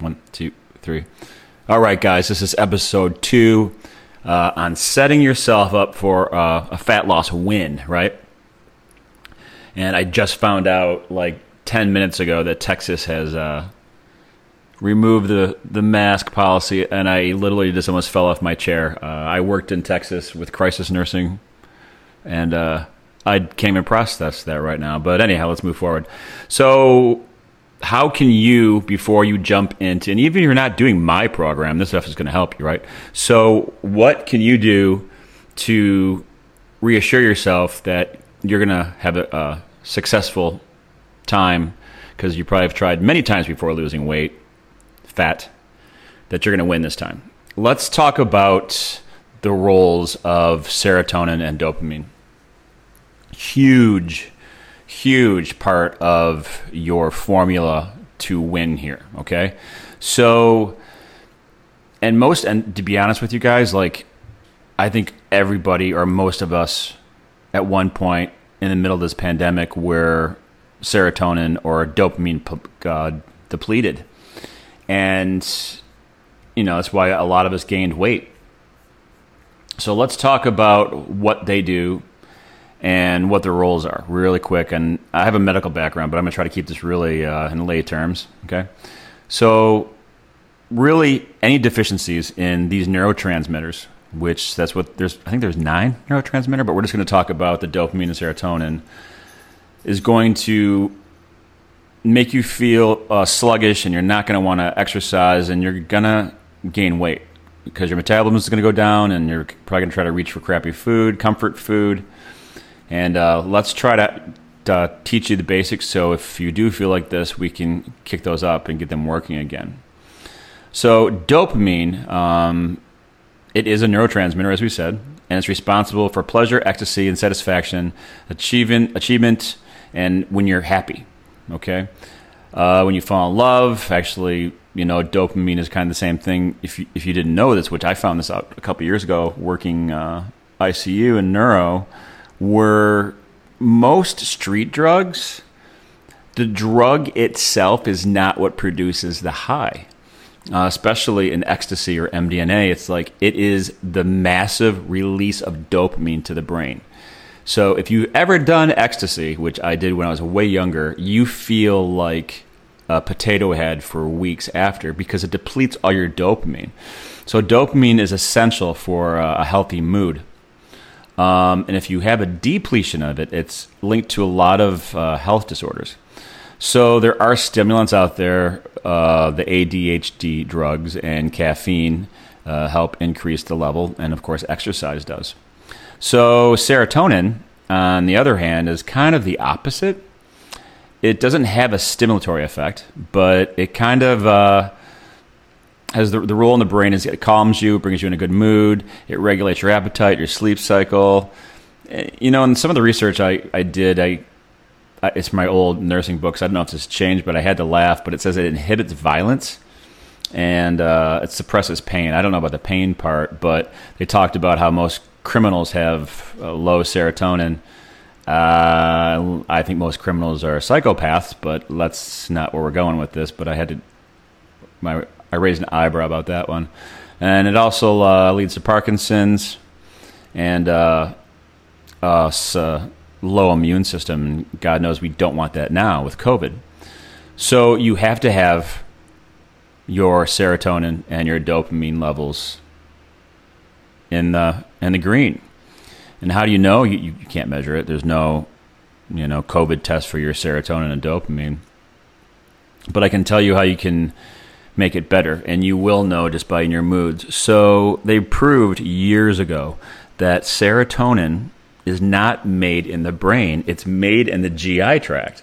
One, two, three. All right, guys, this is episode two uh, on setting yourself up for uh, a fat loss win, right? And I just found out like 10 minutes ago that Texas has uh, removed the, the mask policy, and I literally just almost fell off my chair. Uh, I worked in Texas with crisis nursing, and uh, I can't even process that right now. But anyhow, let's move forward. So, how can you, before you jump into, and even if you're not doing my program, this stuff is going to help you, right? So, what can you do to reassure yourself that you're going to have a, a successful time? Because you probably have tried many times before losing weight, fat, that you're going to win this time. Let's talk about the roles of serotonin and dopamine. Huge huge part of your formula to win here. Okay. So, and most, and to be honest with you guys, like, I think everybody or most of us at one point in the middle of this pandemic were serotonin or dopamine uh, depleted. And, you know, that's why a lot of us gained weight. So let's talk about what they do and what their roles are really quick. And I have a medical background, but I'm going to try to keep this really uh, in lay terms. Okay. So, really, any deficiencies in these neurotransmitters, which that's what there's, I think there's nine neurotransmitter, but we're just going to talk about the dopamine and serotonin, is going to make you feel uh, sluggish and you're not going to want to exercise and you're going to gain weight because your metabolism is going to go down and you're probably going to try to reach for crappy food, comfort food and uh, let's try to uh, teach you the basics so if you do feel like this, we can kick those up and get them working again. So, dopamine, um, it is a neurotransmitter, as we said, and it's responsible for pleasure, ecstasy, and satisfaction, achievement, achievement and when you're happy. Okay? Uh, when you fall in love, actually, you know, dopamine is kind of the same thing. If you, if you didn't know this, which I found this out a couple years ago working uh, ICU and neuro, were most street drugs, the drug itself is not what produces the high. Uh, especially in ecstasy or MDMA, it's like it is the massive release of dopamine to the brain. So if you've ever done ecstasy, which I did when I was way younger, you feel like a potato head for weeks after because it depletes all your dopamine. So dopamine is essential for a healthy mood. Um, and if you have a depletion of it, it's linked to a lot of uh, health disorders. So there are stimulants out there, uh, the ADHD drugs and caffeine uh, help increase the level, and of course, exercise does. So serotonin, on the other hand, is kind of the opposite. It doesn't have a stimulatory effect, but it kind of has the, the role in the brain is it calms you, brings you in a good mood, it regulates your appetite, your sleep cycle. Eh, you know, in some of the research I, I did, I, I it's my old nursing books. I don't know if this changed, but I had to laugh. But it says it inhibits violence and uh, it suppresses pain. I don't know about the pain part, but they talked about how most criminals have uh, low serotonin. Uh, I think most criminals are psychopaths, but that's not where we're going with this. But I had to my I raised an eyebrow about that one. And it also uh, leads to Parkinson's and uh, uh, low immune system. God knows we don't want that now with COVID. So you have to have your serotonin and your dopamine levels in the in the green. And how do you know? You, you can't measure it. There's no you know COVID test for your serotonin and dopamine. But I can tell you how you can make it better, and you will know just by your moods. So they proved years ago that serotonin is not made in the brain; it's made in the GI tract.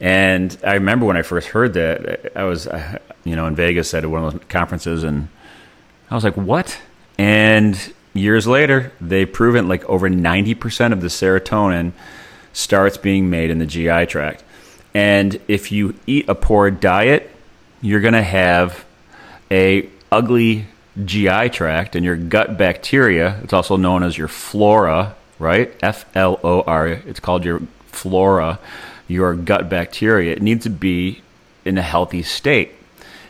And I remember when I first heard that, I was, uh, you know, in Vegas at one of those conferences, and I was like, "What?" And years later, they've proven like over ninety percent of the serotonin starts being made in the GI tract. And if you eat a poor diet, you're going to have a ugly GI tract and your gut bacteria. It's also known as your flora, right? F L O R. It's called your flora. Your gut bacteria. It needs to be in a healthy state.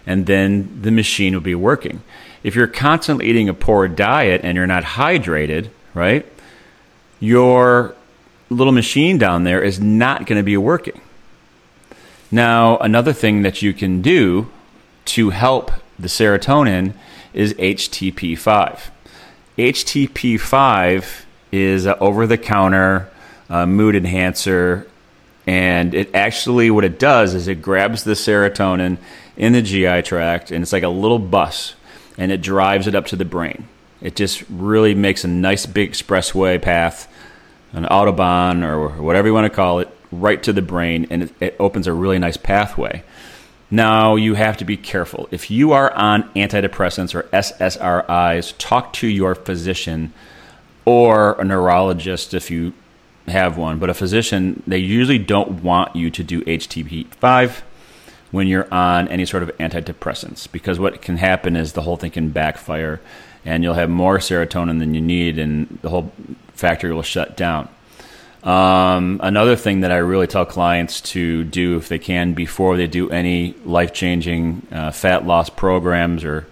and then the machine will be working. If you're constantly eating a poor diet and you're not hydrated, right, your little machine down there is not going to be working. Now, another thing that you can do to help the serotonin is HTP5. HTP5 is an over the counter uh, mood enhancer, and it actually, what it does is it grabs the serotonin in the GI tract, and it's like a little bus, and it drives it up to the brain. It just really makes a nice big expressway path, an autobahn or whatever you want to call it, right to the brain, and it, it opens a really nice pathway. Now, you have to be careful. If you are on antidepressants or SSRIs, talk to your physician or a neurologist if you have one. But a physician, they usually don't want you to do HTP5 when you're on any sort of antidepressants because what can happen is the whole thing can backfire and you'll have more serotonin than you need and the whole factory will shut down. Um, another thing that I really tell clients to do if they can before they do any life changing uh, fat loss programs or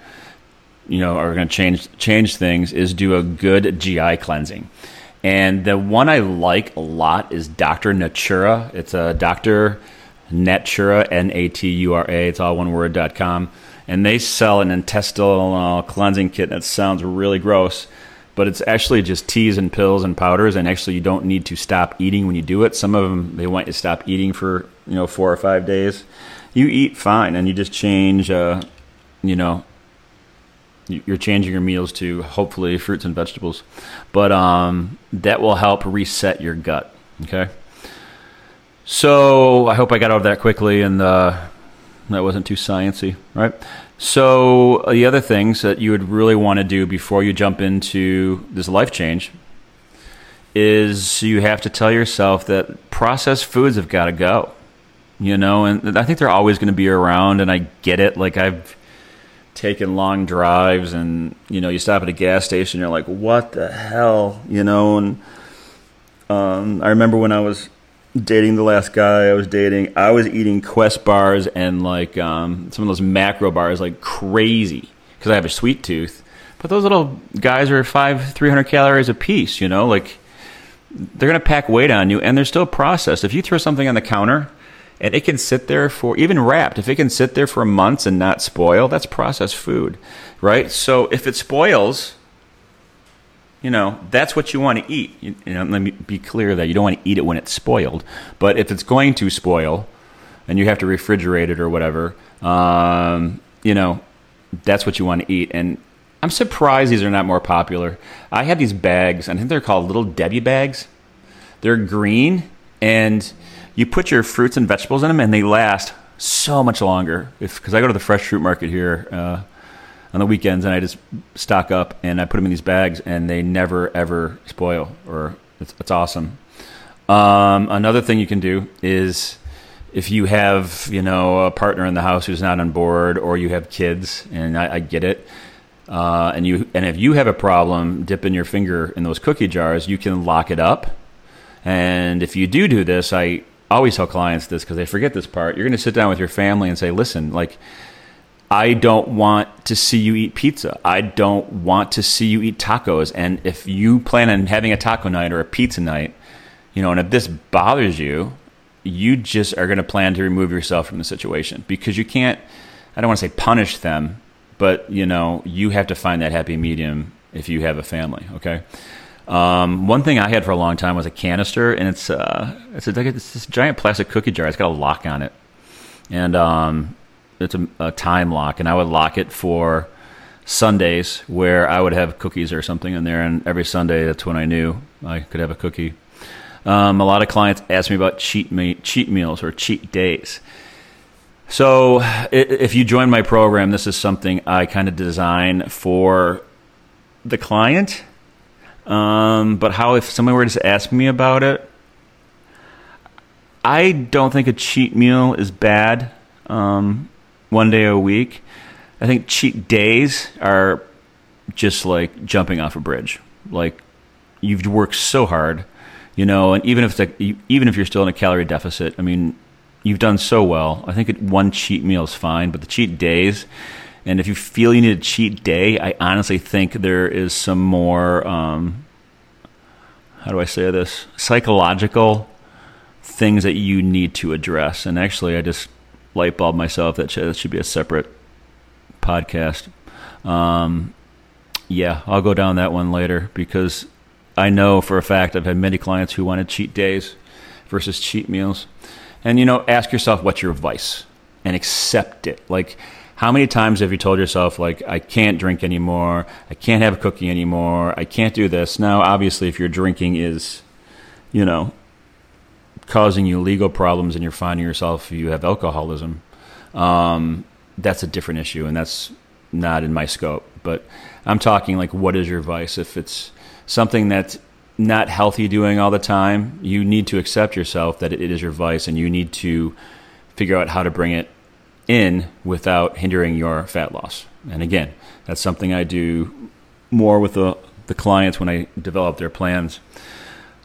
you know are going to change change things is do a good GI cleansing. And the one I like a lot is Dr. Natura. It's a Dr. Natura, N A T U R A. It's all one word. dot com, and they sell an intestinal cleansing kit that sounds really gross but it's actually just teas and pills and powders and actually you don't need to stop eating when you do it. Some of them they want you to stop eating for you know four or five days. You eat fine and you just change uh, you know you're changing your meals to hopefully fruits and vegetables. But um, that will help reset your gut okay? So i hope i got out of that quickly and uh, that wasn't too sciency right so, uh, the other things that you would really want to do before you jump into this life change is you have to tell yourself that processed foods have got to go. You know, and I think they're always going to be around, and I get it. Like, I've taken long drives, and, you know, you stop at a gas station, you're like, what the hell? You know, and um, I remember when I was dating the last guy I was dating, I was eating Quest bars and like um, some of those macro bars like crazy because I have a sweet tooth. But those little guys are five, three hundred calories a piece. You know, like they're gonna pack weight on you, and they're still processed. If you throw something on the counter and it can sit there for even wrapped, if it can sit there for months and not spoil, that's processed food, right? So if it spoils, you know, that's what you want to eat. You, you know, let me be clear that you don't want to eat it when it's spoiled. But if it's going to spoil, and you have to refrigerate it or whatever, um, you know, that's what you want to eat. And I'm surprised these are not more popular. I have these bags. I think they're called Little Debbie bags. They're green, and you put your fruits and vegetables in them, and they last so much longer. Because I go to the fresh fruit market here. Uh, on the weekends, and I just stock up and I put them in these bags, and they never ever spoil. Or it's, it's awesome. Um, another thing you can do is if you have you know a partner in the house who's not on board, or you have kids, and I, I get it. Uh, and you and if you have a problem dipping your finger in those cookie jars, you can lock it up. And if you do do this, I always tell clients this because they forget this part. You're going to sit down with your family and say, "Listen, like I don't want to see you eat pizza. I don't want to see you eat tacos. And if you plan on having a taco night or a pizza night, you know, and if this bothers you, you just are going to plan to remove yourself from the situation because you can't, I don't want to say punish them, but, you know, you have to find that happy medium if you have a family, okay? Um, one thing I had for a long time was a canister, and it's, uh, it's, a, it's this giant plastic cookie jar. It's got a lock on it. And, um, it's a, a time lock, and I would lock it for Sundays where I would have cookies or something in there, and every Sunday that's when I knew I could have a cookie. Um, a lot of clients ask me about cheat me- cheat meals or cheat days. So, if you join my program, this is something I kind of design for the client. Um, but how if someone were to ask me about it, I don't think a cheat meal is bad. Um, one day a week. I think cheat days are just like jumping off a bridge. Like you've worked so hard, you know, and even if like, even if you're still in a calorie deficit, I mean, you've done so well. I think one cheat meal is fine, but the cheat days, and if you feel you need a cheat day, I honestly think there is some more. Um, how do I say this? Psychological things that you need to address. And actually, I just light bulb myself that should, that should be a separate podcast. Um, yeah, I'll go down that one later because I know for a fact I've had many clients who wanted cheat days versus cheat meals. And you know, ask yourself what's your vice and accept it. Like how many times have you told yourself like I can't drink anymore, I can't have a cookie anymore, I can't do this. Now, obviously if your drinking is, you know, causing you legal problems and you're finding yourself you have alcoholism, um, that's a different issue and that's not in my scope. But I'm talking like what is your vice? If it's something that's not healthy doing all the time, you need to accept yourself that it is your vice and you need to figure out how to bring it in without hindering your fat loss. And again, that's something I do more with the, the clients when I develop their plans.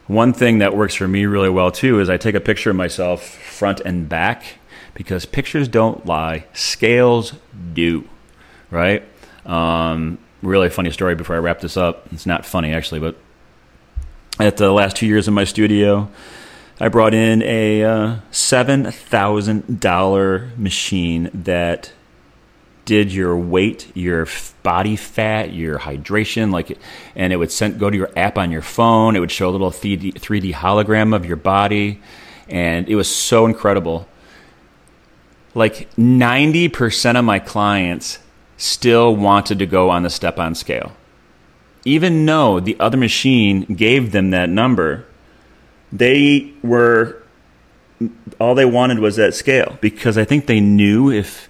One thing that works for me really well too is I take a picture of myself front and back because pictures don't lie, scales do, right? Um, really funny story before I wrap this up. It's not funny actually, but at the last two years in my studio, I brought in a uh, seven thousand dollar machine that did your weight, your body fat, your hydration, like, and it would send go to your app on your phone. It would show a little 3D, 3D hologram of your body, and it was so incredible. Like ninety percent of my clients still wanted to go on the step on scale. Even though the other machine gave them that number, they were all they wanted was that scale because I think they knew if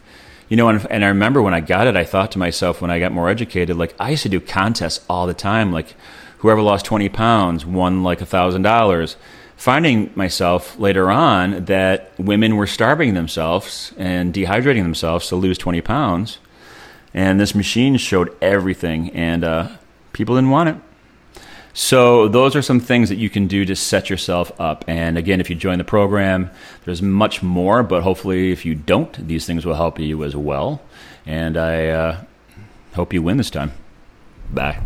you know and, and I remember when I got it I thought to myself when I got more educated like I used to do contests all the time. Like whoever lost 20 pounds won like a thousand dollars. Finding myself later on that women were starving themselves and dehydrating themselves to lose 20 pounds. And this machine showed everything, and uh, people didn't want it. So those are some things that you can do to set yourself up. And again, if you join the program, there's much more. But hopefully, if you don't, these things will help you as well. And I uh, hope you win this time. Bye.